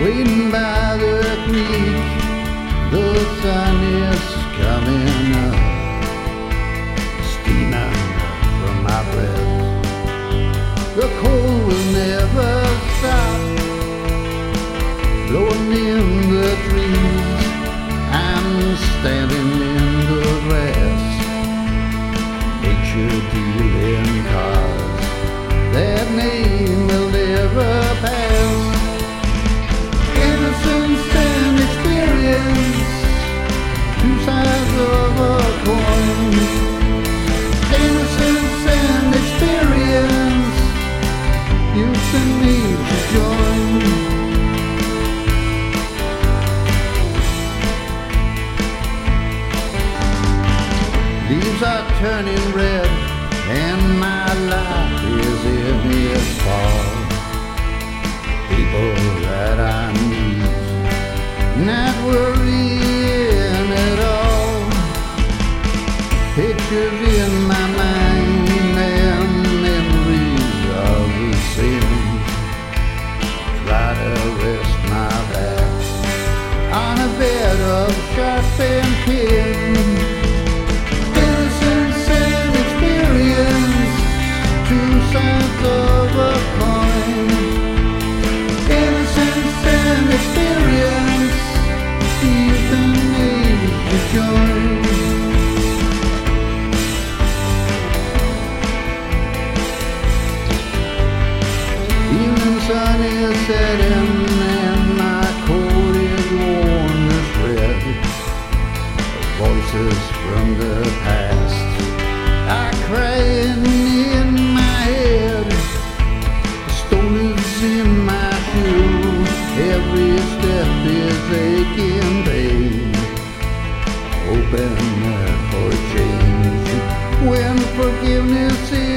Waiting by the creek, the sun is coming up, steaming from my breath. The cold will never stop, blowing in the trees. I'm standing in the grass, Leaves are turning red, and my life is in its fall. People that I need, not worrying at all. Pictures in my mind and memories of the sin. Try to rest my back on a bed of sharp and pin. Evening sun is setting and my coat is worn as red. Voices from the past are crying in my head. The stone is in my shoe. Every step is aching pain. Hoping for change when forgiveness is.